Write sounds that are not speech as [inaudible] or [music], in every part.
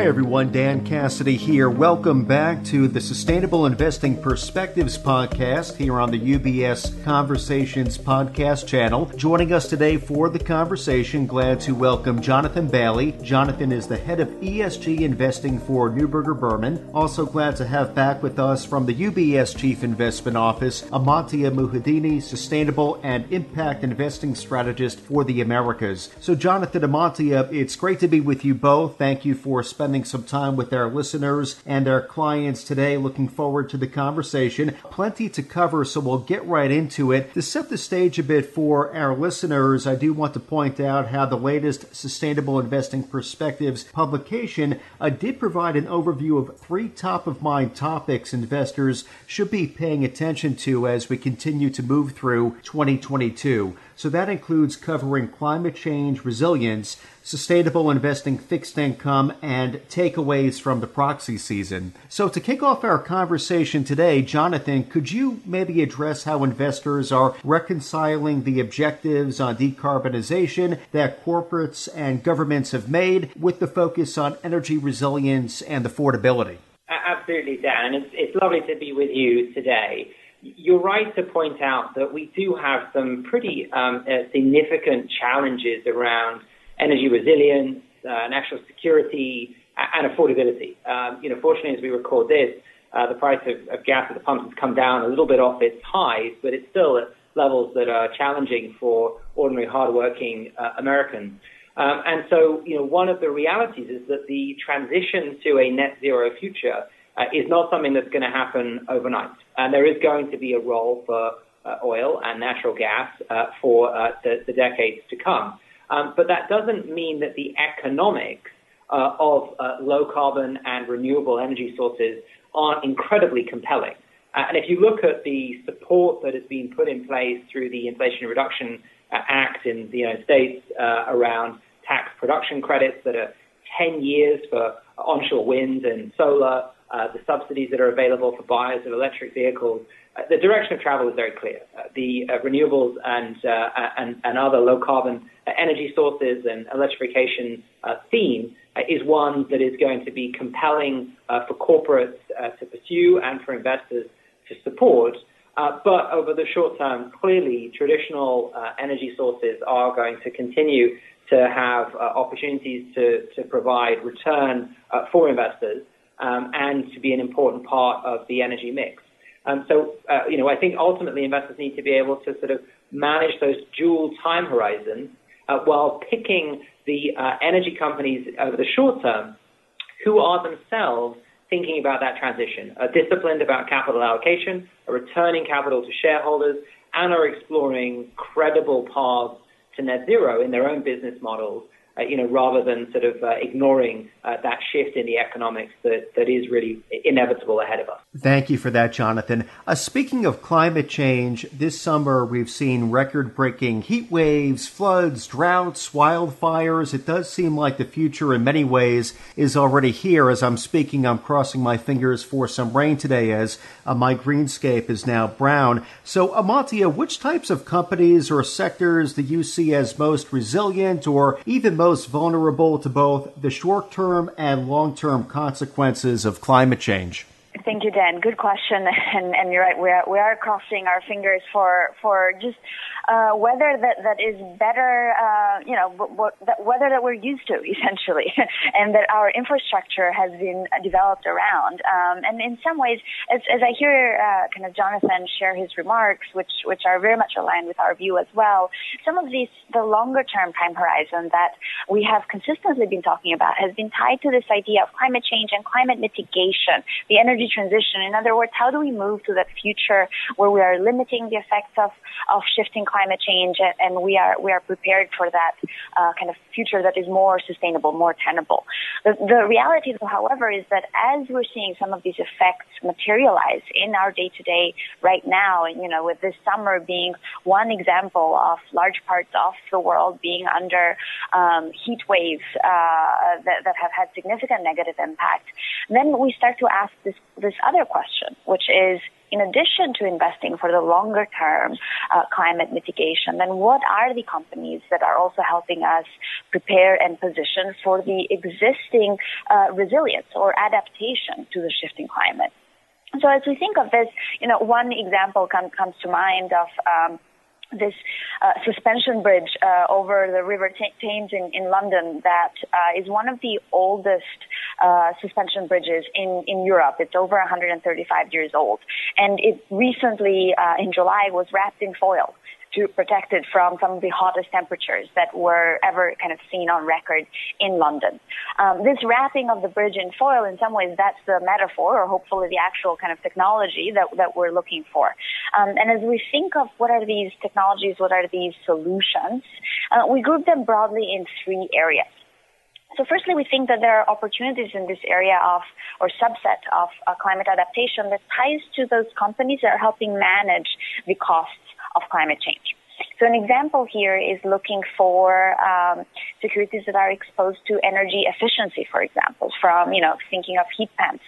Hi, everyone. Dan Cassidy here. Welcome back to the Sustainable Investing Perspectives podcast here on the UBS Conversations podcast channel. Joining us today for the conversation, glad to welcome Jonathan Bailey. Jonathan is the head of ESG investing for Neuberger Berman. Also glad to have back with us from the UBS Chief Investment Office, Amantia Muhedini, Sustainable and Impact Investing Strategist for the Americas. So, Jonathan Amantia, it's great to be with you both. Thank you for spending some time with our listeners and our clients today. Looking forward to the conversation. Plenty to cover, so we'll get right into it. To set the stage a bit for our listeners, I do want to point out how the latest Sustainable Investing Perspectives publication uh, did provide an overview of three top of mind topics investors should be paying attention to as we continue to move through 2022. So that includes covering climate change resilience, sustainable investing fixed income, and takeaways from the proxy season. So to kick off our conversation today, Jonathan, could you maybe address how investors are reconciling the objectives on decarbonization that corporates and governments have made with the focus on energy resilience and affordability? Absolutely, Dan. It's, it's lovely to be with you today. You're right to point out that we do have some pretty um, uh, significant challenges around energy resilience, uh, national security, and affordability. Um, you know, fortunately, as we record this, uh, the price of, of, gas at the pumps has come down a little bit off its highs, but it's still at levels that are challenging for ordinary, hardworking uh, Americans. Um, and so, you know, one of the realities is that the transition to a net zero future uh, is not something that's going to happen overnight. And there is going to be a role for uh, oil and natural gas uh, for uh, the, the, decades to come. Um, but that doesn't mean that the economics uh, of uh, low carbon and renewable energy sources aren't incredibly compelling. and if you look at the support that has been put in place through the Inflation Reduction Act in the United States around tax production credits that are 10 years for onshore wind and solar, uh, the subsidies that are available for buyers of electric vehicles, uh, the direction of travel is very clear. Uh, the uh, renewables and, uh, and, and other low carbon energy sources and electrification theme is one that is going to be compelling for corporates to pursue and for investors to support. but over the short term, clearly traditional energy sources are going to continue to have opportunities to, to provide return for investors um, and to be an important part of the energy mix. Um, so, uh, you know, I think ultimately investors need to be able to sort of manage those dual time horizons uh, while picking the uh, energy companies over the short term who are themselves thinking about that transition, are disciplined about capital allocation, are returning capital to shareholders, and are exploring credible paths to net zero in their own business models you know, rather than sort of uh, ignoring uh, that shift in the economics that, that is really inevitable ahead of us. Thank you for that, Jonathan. Uh, speaking of climate change, this summer we've seen record breaking heat waves, floods, droughts, wildfires. It does seem like the future in many ways is already here. As I'm speaking, I'm crossing my fingers for some rain today as uh, my greenscape is now brown. So, Amantia, which types of companies or sectors do you see as most resilient or even most vulnerable to both the short term and long term consequences of climate change? Thank you, Dan. Good question, [laughs] and, and you're right. We are we are crossing our fingers for for just uh, weather that that is better, uh, you know, what, that weather that we're used to [laughs] essentially, and that our infrastructure has been developed around. Um, and in some ways, as, as I hear uh, kind of Jonathan share his remarks, which which are very much aligned with our view as well, some of these the longer term time horizon that we have consistently been talking about has been tied to this idea of climate change and climate mitigation, the energy transition. In other words, how do we move to that future where we are limiting the effects of of shifting climate change, and we are we are prepared for that uh, kind of future that is more sustainable, more tenable. The, the reality, however, is that as we're seeing some of these effects materialize in our day to day right now, and you know, with this summer being one example of large parts of the world being under um, heat waves uh, that, that have had significant negative impact, then we start to ask this this other question, which is in addition to investing for the longer term uh, climate mitigation, then what are the companies that are also helping us prepare and position for the existing uh, resilience or adaptation to the shifting climate? So as we think of this, you know, one example com- comes to mind of um, this uh, suspension bridge uh, over the River Thames in, in London that uh, is one of the oldest uh, suspension bridges in, in Europe. It's over 135 years old. And it recently, uh, in July, was wrapped in foil to protect it from some of the hottest temperatures that were ever kind of seen on record in London. Um, this wrapping of the bridge in foil, in some ways, that's the metaphor, or hopefully the actual kind of technology that, that we're looking for. Um, and as we think of what are these technologies, what are these solutions, uh, we group them broadly in three areas. So firstly, we think that there are opportunities in this area of, or subset of uh, climate adaptation that ties to those companies that are helping manage the costs of climate change. So an example here is looking for um, securities that are exposed to energy efficiency, for example, from you know thinking of heat pumps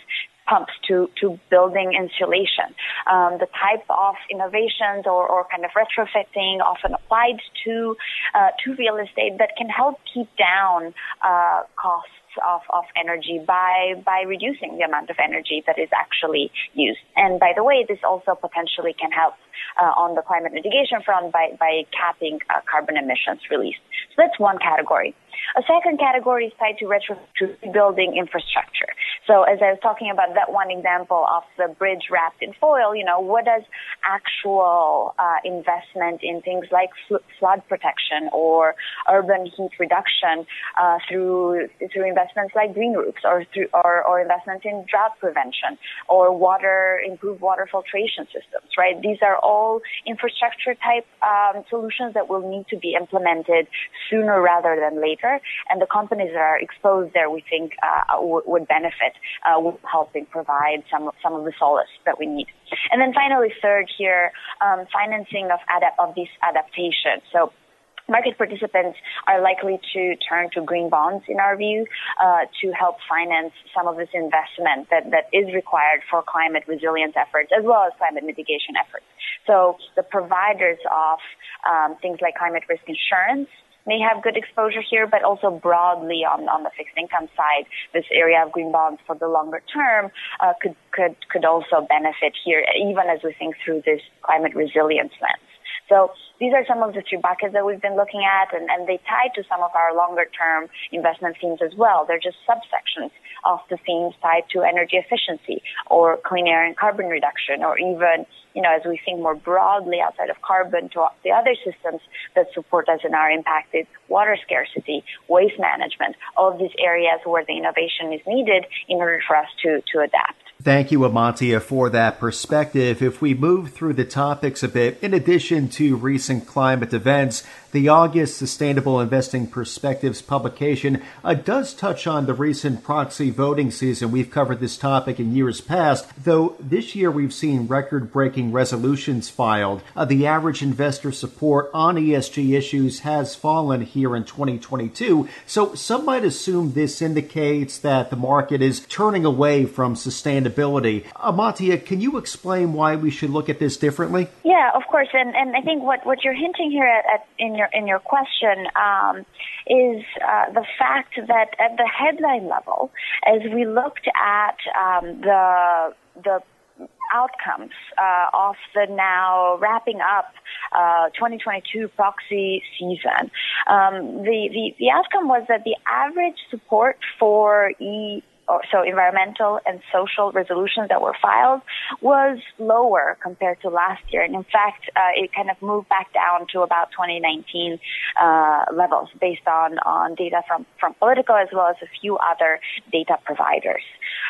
pumps to, to building insulation. Um, the type of innovations or, or kind of retrofitting often applied to uh, to real estate that can help keep down uh, costs of, of energy by, by reducing the amount of energy that is actually used. And by the way, this also potentially can help uh, on the climate mitigation front by, by capping uh, carbon emissions released. So that's one category. A second category is tied to retro rebuilding infrastructure. So as I was talking about that one example of the bridge wrapped in foil, you know, what does actual uh, investment in things like fl- flood protection or urban heat reduction uh, through through investments like green roofs or through or, or investments in drought prevention or water improved water filtration systems, right? These are all infrastructure type um, solutions that will need to be implemented sooner rather than later. And the companies that are exposed there, we think, uh, w- would benefit uh, helping provide some some of the solace that we need. And then finally, third here, um, financing of of this adaptation. So market participants are likely to turn to green bonds, in our view, uh, to help finance some of this investment that, that is required for climate resilience efforts as well as climate mitigation efforts. So the providers of um, things like climate risk insurance may have good exposure here, but also broadly on, on the fixed income side, this area of green bonds for the longer term uh, could, could, could also benefit here, even as we think through this climate resilience lens. So these are some of the three buckets that we've been looking at, and, and they tie to some of our longer term investment themes as well. They're just subsections of the themes tied to energy efficiency or clean air and carbon reduction, or even, you know, as we think more broadly outside of carbon to the other systems that support us in our impacted water scarcity, waste management, all of these areas where the innovation is needed in order for us to, to adapt. Thank you, Amantia, for that perspective. If we move through the topics a bit, in addition to recent climate events, the August Sustainable Investing Perspectives publication uh, does touch on the recent proxy voting season. We've covered this topic in years past, though this year we've seen record breaking resolutions filed. Uh, the average investor support on ESG issues has fallen here in 2022, so some might assume this indicates that the market is turning away from sustainability. Amantia, can you explain why we should look at this differently? Yeah, of course, and, and I think what, what you're hinting here at, at in your your in your question um, is uh, the fact that at the headline level, as we looked at um, the the outcomes uh, of the now wrapping up uh, 2022 proxy season. Um, the, the, the outcome was that the average support for E so environmental and social resolutions that were filed was lower compared to last year. And in fact, uh, it kind of moved back down to about 2019 uh, levels based on, on data from, from Politico as well as a few other data providers.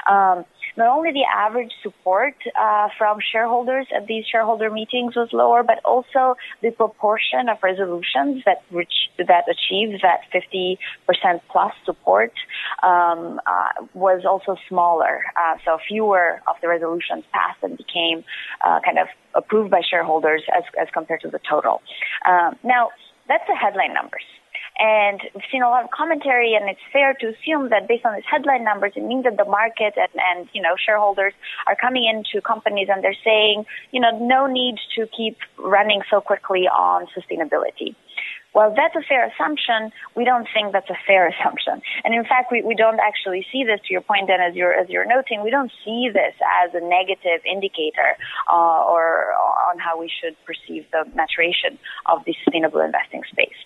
Um, not only the average support uh, from shareholders at these shareholder meetings was lower, but also the proportion of resolutions that reach, that achieved that 50% plus support um, uh, was also smaller. Uh, so fewer of the resolutions passed and became uh, kind of approved by shareholders as, as compared to the total. Um, now, that's the headline numbers. And we've seen a lot of commentary, and it's fair to assume that based on these headline numbers, it means that the market and, and you know shareholders are coming into companies and they're saying, you know, no need to keep running so quickly on sustainability. Well, that's a fair assumption. We don't think that's a fair [laughs] assumption. And in fact, we, we don't actually see this, to your point, and as you're, as you're noting, we don't see this as a negative indicator uh, or on how we should perceive the maturation of the sustainable investing space.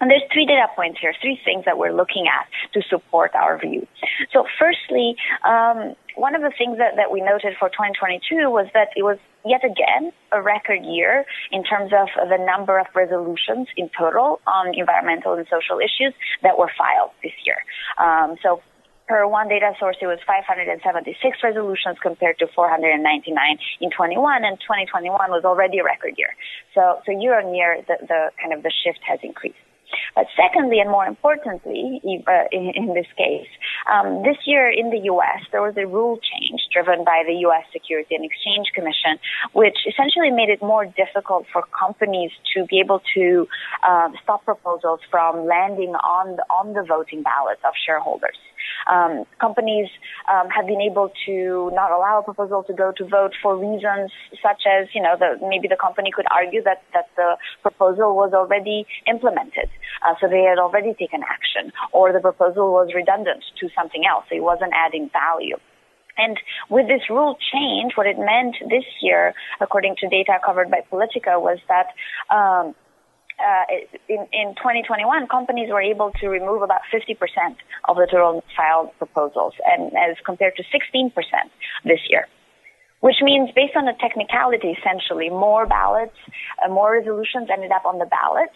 And there's three data points here, three things that we're looking at to support our view. So firstly, um, one of the things that, that we noted for 2022 was that it was yet again a record year in terms of the number of resolutions in total on environmental and social issues that were filed this year. Um, so per one data source, it was 576 resolutions compared to 499 in 21, and 2021 was already a record year. So, so year on year, the, the kind of the shift has increased. But secondly, and more importantly, uh, in, in, this case, um, this year in the U.S. there was a rule change driven by the U.S. Security and Exchange Commission, which essentially made it more difficult for companies to be able to uh, stop proposals from landing on the, on the voting ballots of shareholders. Um, companies um, have been able to not allow a proposal to go to vote for reasons such as, you know, the, maybe the company could argue that, that the proposal was already implemented. Uh, so they had already taken action or the proposal was redundant to something else. It wasn't adding value. And with this rule change, what it meant this year, according to data covered by Politico, was that um, uh, in, in 2021, companies were able to remove about 50% of the total filed proposals, and as compared to 16% this year which means based on the technicality, essentially, more ballots, uh, more resolutions ended up on the ballot.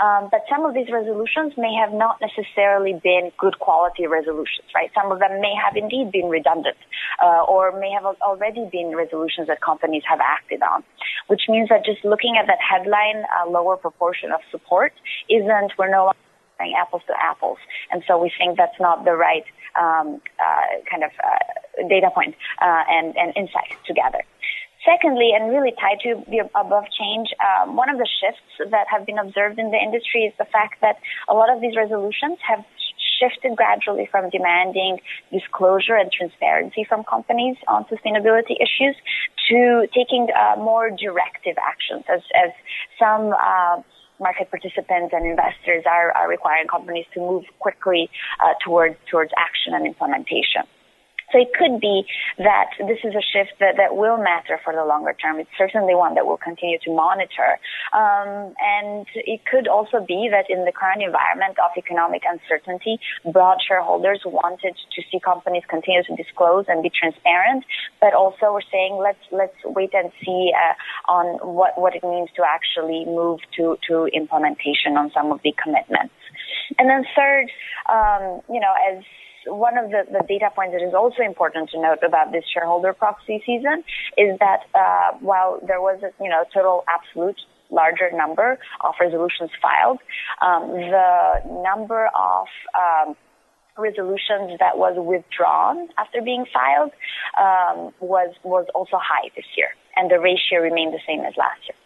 Um, but some of these resolutions may have not necessarily been good quality resolutions, right? Some of them may have indeed been redundant, uh, or may have already been resolutions that companies have acted on, which means that just looking at that headline, uh, lower proportion of support isn't, we're no longer apples to apples. And so we think that's not the right um, uh, kind of uh, data point uh, and, and insight together. Secondly, and really tied to the above change, um, one of the shifts that have been observed in the industry is the fact that a lot of these resolutions have shifted gradually from demanding disclosure and transparency from companies on sustainability issues to taking uh, more directive actions as, as some uh, market participants and investors are, are requiring companies to move quickly uh, towards towards action and implementation. So it could be that this is a shift that, that will matter for the longer term. It's certainly one that we'll continue to monitor. Um, and it could also be that in the current environment of economic uncertainty, broad shareholders wanted to see companies continue to disclose and be transparent, but also we're saying let's let's wait and see uh, on what what it means to actually move to to implementation on some of the commitments. And then third, um, you know, as one of the, the data points that is also important to note about this shareholder proxy season is that uh, while there was a you know total absolute larger number of resolutions filed, um, the number of um, resolutions that was withdrawn after being filed um, was was also high this year, and the ratio remained the same as last year.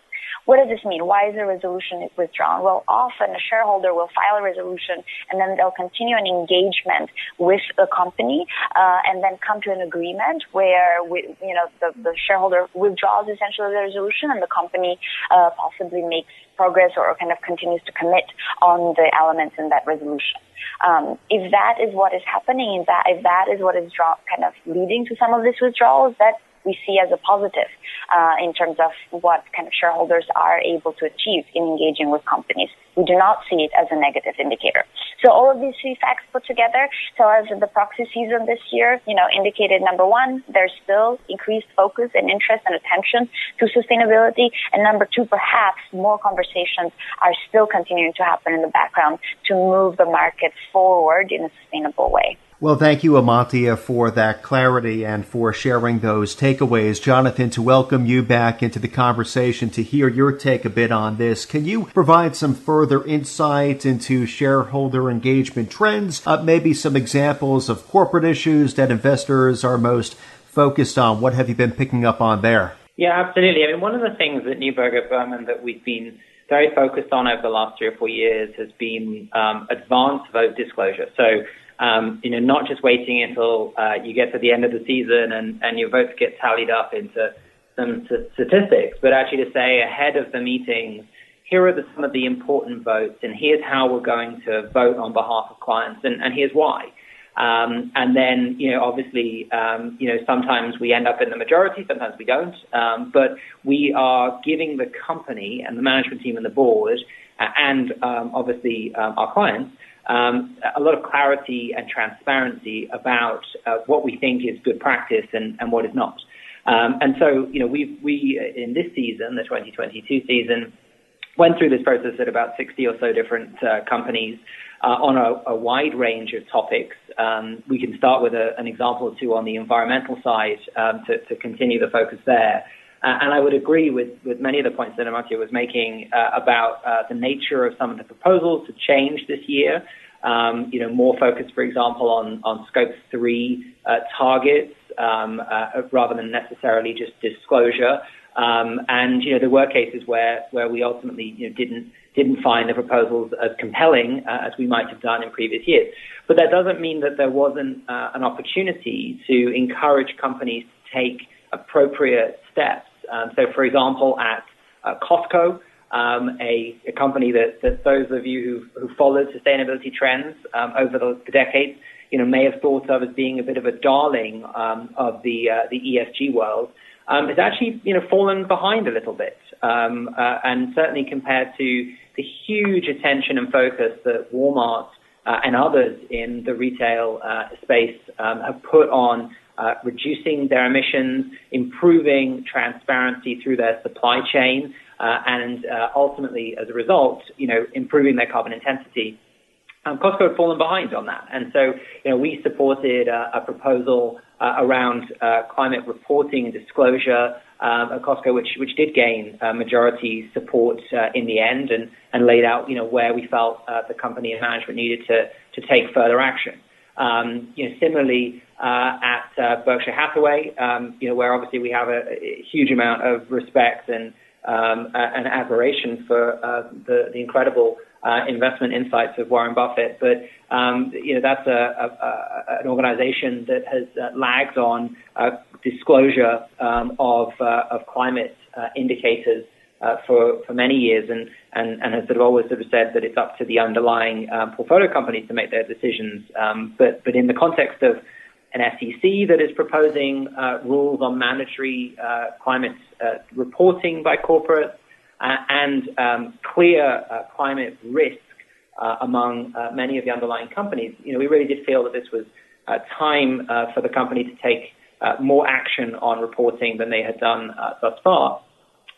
What does this mean? Why is the resolution withdrawn? Well, often a shareholder will file a resolution and then they'll continue an engagement with the company uh, and then come to an agreement where we, you know the, the shareholder withdraws essentially the resolution and the company uh, possibly makes progress or kind of continues to commit on the elements in that resolution. Um, if that is what is happening, if that if that is what is draw, kind of leading to some of these withdrawals, that we see as a positive uh, in terms of what kind of shareholders are able to achieve in engaging with companies. We do not see it as a negative indicator. So all of these three facts put together tell us that the proxy season this year, you know, indicated number one, there's still increased focus and interest and attention to sustainability. And number two, perhaps more conversations are still continuing to happen in the background to move the market forward in a sustainable way. Well, thank you, Amantia, for that clarity and for sharing those takeaways. Jonathan, to welcome you back into the conversation to hear your take a bit on this, can you provide some further insight into shareholder engagement trends? Uh, maybe some examples of corporate issues that investors are most focused on. What have you been picking up on there? Yeah, absolutely. I mean, one of the things that Neuberger Berman that we've been very focused on over the last three or four years has been um, advanced vote disclosure. So, um, you know, not just waiting until uh, you get to the end of the season and, and your votes get tallied up into some t- statistics, but actually to say ahead of the meetings, here are the, some of the important votes, and here's how we're going to vote on behalf of clients, and, and here's why. Um, and then, you know, obviously, um, you know, sometimes we end up in the majority, sometimes we don't. Um, but we are giving the company and the management team and the board, uh, and um, obviously um, our clients, um, a lot of clarity and transparency about uh, what we think is good practice and, and what is not. Um, and so, you know, we we in this season, the 2022 season, went through this process at about 60 or so different uh, companies uh, on a, a, wide range of topics. Um, we can start with a, an example or two on the environmental side um, to, to, continue the focus there. Uh, and I would agree with, with many of the points that Amantia was making uh, about uh, the nature of some of the proposals to change this year. Um, you know, more focus, for example, on, on scope three uh, targets um, uh, rather than necessarily just disclosure. Um, and you know, there were cases where where we ultimately you know, didn't didn't find the proposals as compelling uh, as we might have done in previous years. But that doesn't mean that there wasn't uh, an opportunity to encourage companies to take appropriate steps. Um, so, for example, at uh, Costco, um, a, company that, those of you who, who followed sustainability trends um, over the, decades, you know, may have thought of as being a bit of a darling of the uh, ESG world has actually you know fallen behind a little bit, uh, and certainly compared to the huge attention and focus that Walmart and others in the retail space have put on uh, reducing their emissions, improving transparency through their supply chain, uh, and uh, ultimately, as a result, you know, improving their carbon intensity. Um, Costco had fallen behind on that, and so you know we supported a proposal uh, around uh, climate reporting and disclosure um, at Costco, which which did gain uh, majority support uh, in the end, and and laid out you know where we felt uh, the company and management needed to to take further action. Um, you know, similarly uh, at uh, Berkshire Hathaway, um, you know, where obviously we have a, a huge amount of respect and um, and admiration for uh, the the incredible uh, investment insights of Warren Buffett. But um, you know that's a, a, a, an organization that has uh, lagged on uh, disclosure um, of uh, of climate uh, indicators uh, for for many years, and, and and has sort of always sort of said that it's up to the underlying um, portfolio companies to make their decisions. Um, but but in the context of an SEC that is proposing uh, rules on mandatory uh climate uh reporting by corporates uh, and um, clear uh, climate risk uh, among many of the underlying companies, you know, we really did feel that this was uh time uh for the company to take more action on reporting than they had done thus far.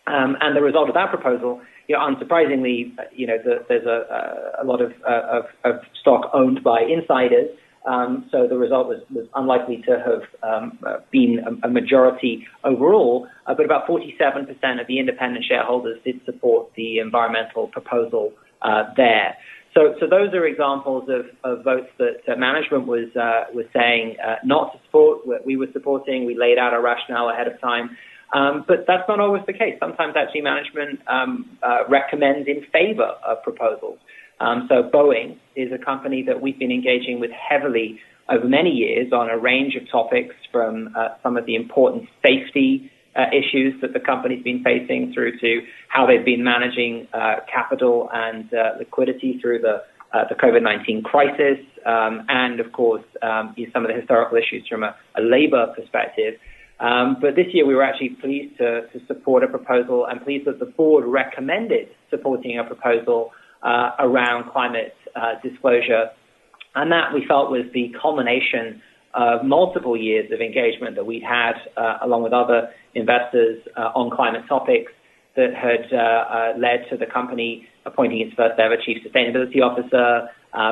Um, and the result of that proposal, you know, unsurprisingly, you know, the, there's a, a lot of, of, of stock owned by insiders um, so the result was, was unlikely to have um, uh, been a, a, majority overall, uh, but about 47% of the independent shareholders did support the environmental proposal uh, there. So, so those are examples of, of votes that uh, management was uh, was saying uh, not to support. We were supporting. We laid out our rationale ahead of time. Um, but that's not always the case. Sometimes actually management um, uh, recommends in favor of proposals. Um, so Boeing is a company that we've been engaging with heavily over many years on a range of topics from uh, some of the important safety uh, issues that the company's been facing through to how they've been managing uh, capital and uh, liquidity through the uh, the COVID-19 crisis, um, and of course um, some of the historical issues from a, a labor perspective. Um, but this year we were actually pleased to, to support a proposal and pleased that the board recommended supporting a proposal uh, around climate uh, disclosure. And that we felt was the culmination of multiple years of engagement that we'd had uh, along with other investors uh, on climate topics that had uh, uh, led to the company appointing its first ever chief sustainability officer,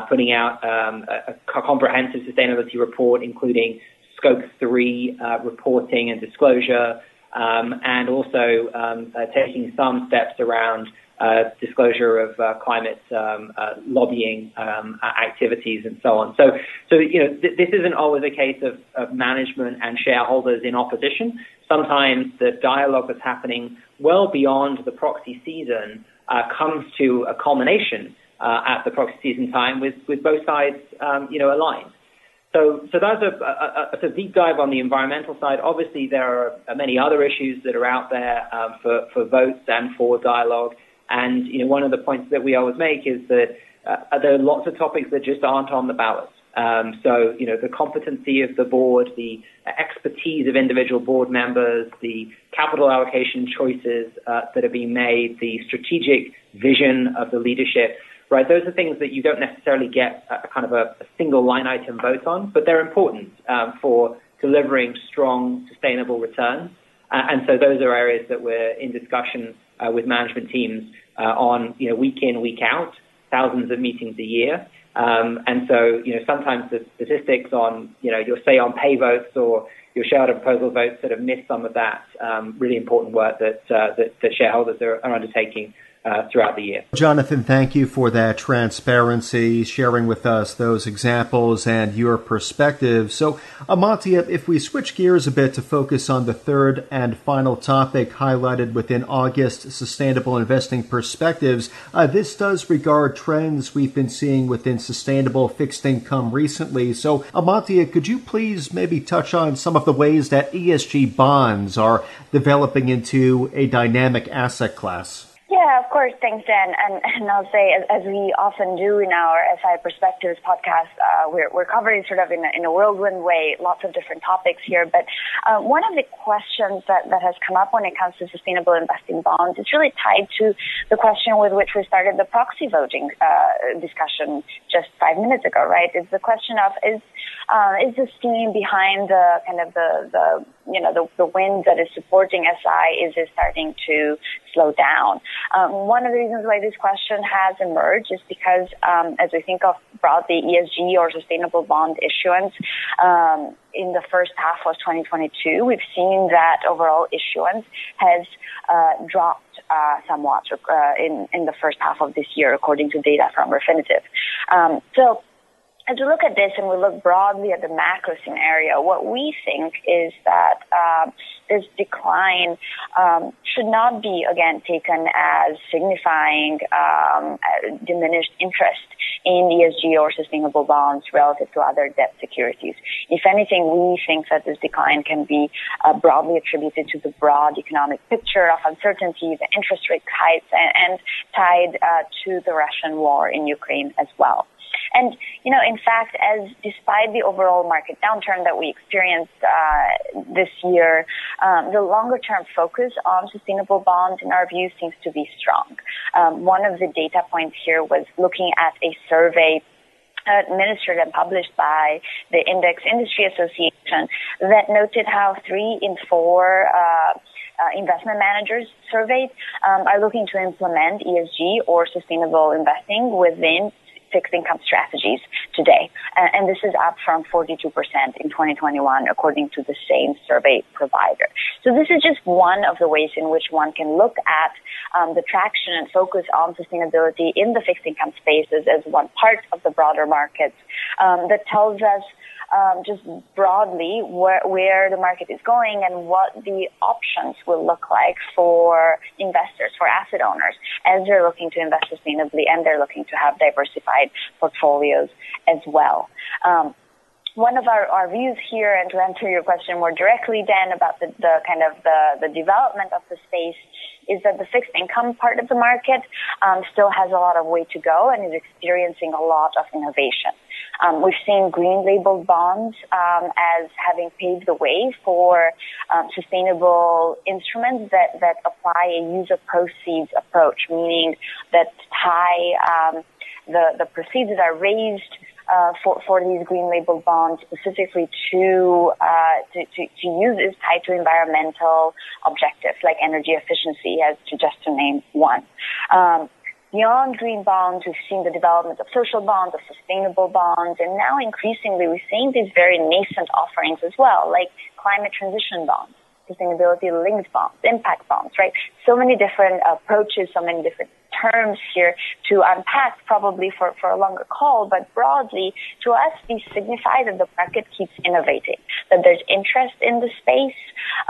putting out um, a, a, comprehensive sustainability report, including scope three reporting and disclosure, um, and also um, uh taking some steps around uh, disclosure of uh, climate um, uh, lobbying um, activities and so on. So, so you know, th- this isn't always a case of, of, management and shareholders in opposition. Sometimes the dialogue that's happening well beyond the proxy season uh, comes to a culmination uh, at the proxy season time with, with both sides, um, you know, aligned. So, so that's a, a, a, a, deep dive on the environmental side. Obviously, there are many other issues that are out there um, for, for votes and for dialogue. And you know, one of the points that we always make is that uh, there are lots of topics that just aren't on the ballot. Um, so, you know, the competency of the board, the expertise of individual board members, the capital allocation choices uh, that are being made, the strategic vision of the leadership, right? Those are things that you don't necessarily get a, kind of a, a single line item vote on, but they're important um, for delivering strong, sustainable returns. Uh, and so those are areas that we're in discussion uh, with management teams uh, on, you know, week in, week out, thousands of meetings a year. Um, and so, you know, sometimes the statistics on, you know, your say on pay votes or your shareholder proposal votes sort of miss some of that um, really important work that, uh, that, that shareholders are, are undertaking uh, throughout the year. Jonathan, thank you for that transparency, sharing with us those examples and your perspective. So, Amantia, if we switch gears a bit to focus on the third and final topic highlighted within August Sustainable Investing Perspectives, uh, this does regard trends we've been seeing within sustainable fixed income recently. So, Amantia, could you please maybe touch on some of the ways that ESG bonds are developing into a dynamic asset class? Yeah, of course. Thanks, Dan. And, and I'll say, as, as, we often do in our SI Perspectives podcast, uh, we're, we're covering sort of in a, in a whirlwind way lots of different topics here. But uh, one of the questions that, that has come up when it comes to sustainable investing bonds is really tied to the question with which we started the proxy voting uh, discussion just five minutes ago, right? It's the question of is uh, is the scheme behind the kind of the, the you know the, the wind that is supporting SI is it starting to slow down? Um, one of the reasons why this question has emerged is because um, as we think of broadly ESG or sustainable bond issuance um, in the first half of 2022, we've seen that overall issuance has uh, dropped uh, somewhat uh, in in the first half of this year, according to data from Refinitiv. Um, so as we look at this and we look broadly at the macro scenario, what we think is that uh, this decline um, should not be, again, taken as signifying um, diminished interest in ESG or sustainable bonds relative to other debt securities. If anything, we think that this decline can be uh, broadly attributed to the broad economic picture of uncertainty, the interest rate hikes, and, and tied uh, to the Russian war in Ukraine as well. And, you know, in fact, as despite the overall market downturn that we experienced uh, this year, um, the longer term focus on sustainable bonds, in our view, seems to be strong. Um, one of the data points here was looking at a survey administered and published by the Index Industry Association that noted how three in four uh, uh, investment managers surveyed um, are looking to implement ESG or sustainable investing within fixed income strategies today. And this is up from 42% in 2021, according to the same survey provider. So this is just one of the ways in which one can look at um, the traction and focus on sustainability in the fixed income spaces as one part of the broader markets um, that tells us um, just broadly where, where the market is going and what the options will look like for investors, for asset owners, as they're looking to invest sustainably and they're looking to have diversified portfolios as well. Um, one of our, our views here, and to answer your question more directly, Dan, about the, the kind of the, the development of the space, is that the fixed income part of the market um, still has a lot of way to go and is experiencing a lot of innovation. Um, we've seen green labeled bonds um, as having paved the way for um, sustainable instruments that, that apply a use of proceeds approach, meaning that tie um, the, the proceeds that are raised uh, for, for these green label bonds specifically to, uh, to, to, to use is tied to environmental objectives like energy efficiency as to just to name one. Um, beyond green bonds, we've seen the development of social bonds, of sustainable bonds, and now increasingly we're seeing these very nascent offerings as well, like climate transition bonds sustainability linked bonds, impact bonds, right? So many different approaches, so many different terms here to unpack probably for, for a longer call, but broadly, to us, these signify that the market keeps innovating, that there's interest in the space,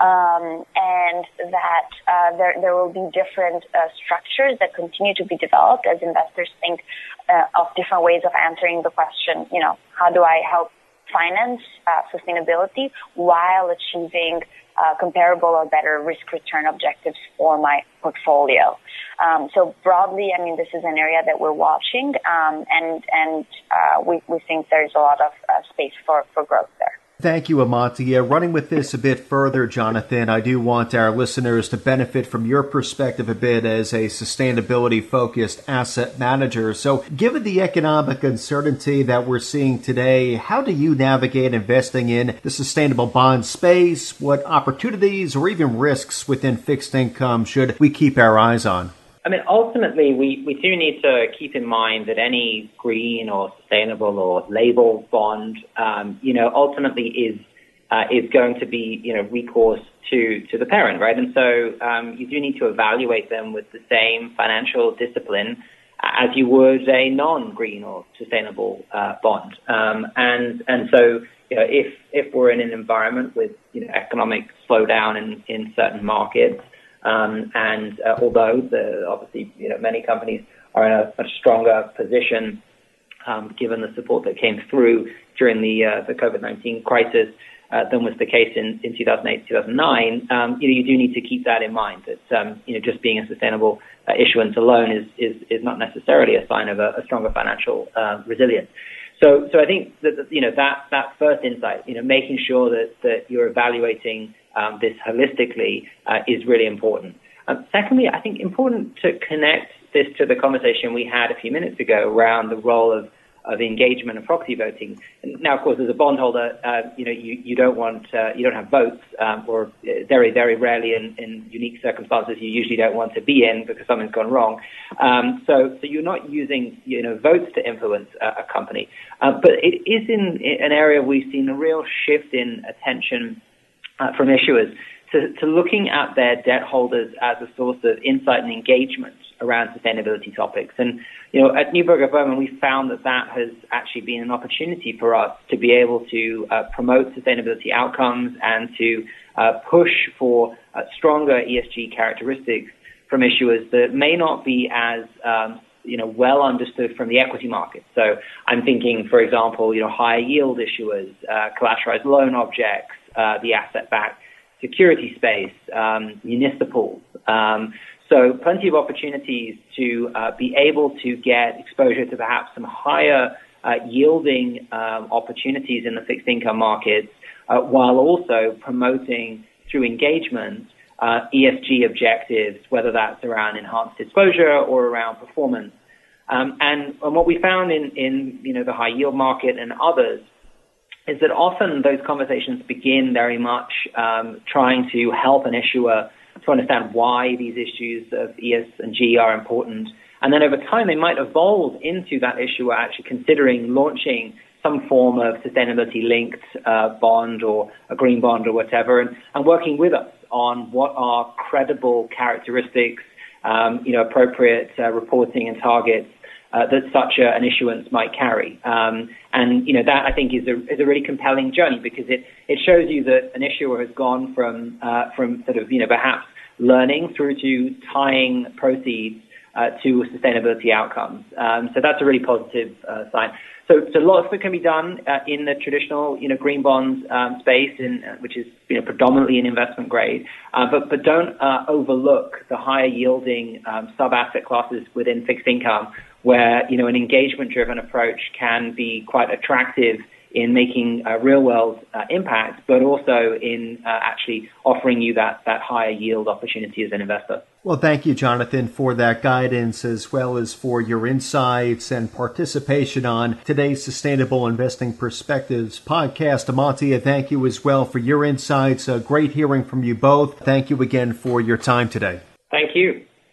um, and that uh, there, there will be different uh, structures that continue to be developed as investors think uh, of different ways of answering the question, you know, how do I help finance uh, sustainability while achieving uh, comparable or better risk return objectives for my portfolio. Um, so broadly, I mean, this is an area that we're watching, um, and and uh, we we think there's a lot of uh, space for for growth there. Thank you, Amantia. Running with this a bit further, Jonathan, I do want our listeners to benefit from your perspective a bit as a sustainability focused asset manager. So, given the economic uncertainty that we're seeing today, how do you navigate investing in the sustainable bond space? What opportunities or even risks within fixed income should we keep our eyes on? I mean, ultimately, we, we do need to keep in mind that any green or sustainable or label bond, um, you know, ultimately is uh, is going to be, you know, recourse to to the parent, right? And so um, you do need to evaluate them with the same financial discipline as you would a non-green or sustainable uh, bond. Um, and and so, you know, if if we're in an environment with you know, economic slowdown in in certain markets um, and uh, although the, obviously you know, many companies are in a much stronger position um, given the support that came through during the, uh, the COVID-19 crisis uh, than was the case in, in 2008, 2009, um, you know, you do need to keep that in mind that, um, you know, just being a sustainable uh, issuance alone is, is, is not necessarily a sign of a, a stronger financial uh, resilience. So, so I think that, you know, that, that first insight, you know, making sure that, that you're evaluating um, this holistically uh, is really important. Um, secondly, I think important to connect this to the conversation we had a few minutes ago around the role of of engagement and proxy voting. Now, of course, as a bondholder, uh, you know you, you don't want uh, you don't have votes, um, or very very rarely in, in unique circumstances you usually don't want to be in because something's gone wrong. Um, so so you're not using you know votes to influence a, a company, uh, but it is in, in an area we've seen a real shift in attention uh, from issuers to, to looking at their debt holders as a source of insight and engagement around sustainability topics. And, you know, at Neuberger Berman, we found that that has actually been an opportunity for us to be able to uh, promote sustainability outcomes and to uh, push for uh, stronger ESG characteristics from issuers that may not be as um, you know, well understood from the equity market. So I'm thinking, for example, you know, higher yield issuers, uh, collateralized loan objects, uh, the asset-backed security space, um, municipals. Um, so plenty of opportunities to uh, be able to get exposure to perhaps some higher uh, yielding um, opportunities in the fixed income markets, uh, while also promoting through engagement uh, ESG objectives, whether that's around enhanced disclosure or around performance. Um, and, and, what we found in, in you know the high yield market and others is that often those conversations begin very much um, trying to help an issuer to understand why these issues of ES and G are important. And then over time, they might evolve into that issuer actually considering launching some form of sustainability linked uh, bond or a green bond or whatever, and, and working with us on what are credible characteristics, um, you know, appropriate uh, reporting and targets uh, that such a, an issuance might carry. Um, and you know that I think is a is a really compelling journey because it it shows you that an issuer has gone from uh, from sort of you know perhaps learning through to tying proceeds uh, to sustainability outcomes. Um, so that's a really positive uh, sign. So, so lots that can be done uh, in the traditional, you know, green bonds um, space, in, uh, which is you know predominantly in investment grade. Uh, but but don't uh, overlook the higher yielding um, sub asset classes within fixed income, where you know an engagement driven approach can be quite attractive in making a real world uh, impact, but also in uh, actually offering you that, that higher yield opportunity as an investor. Well, thank you, Jonathan, for that guidance as well as for your insights and participation on today's Sustainable Investing Perspectives podcast. Amantia, thank you as well for your insights. Uh, great hearing from you both. Thank you again for your time today. Thank you.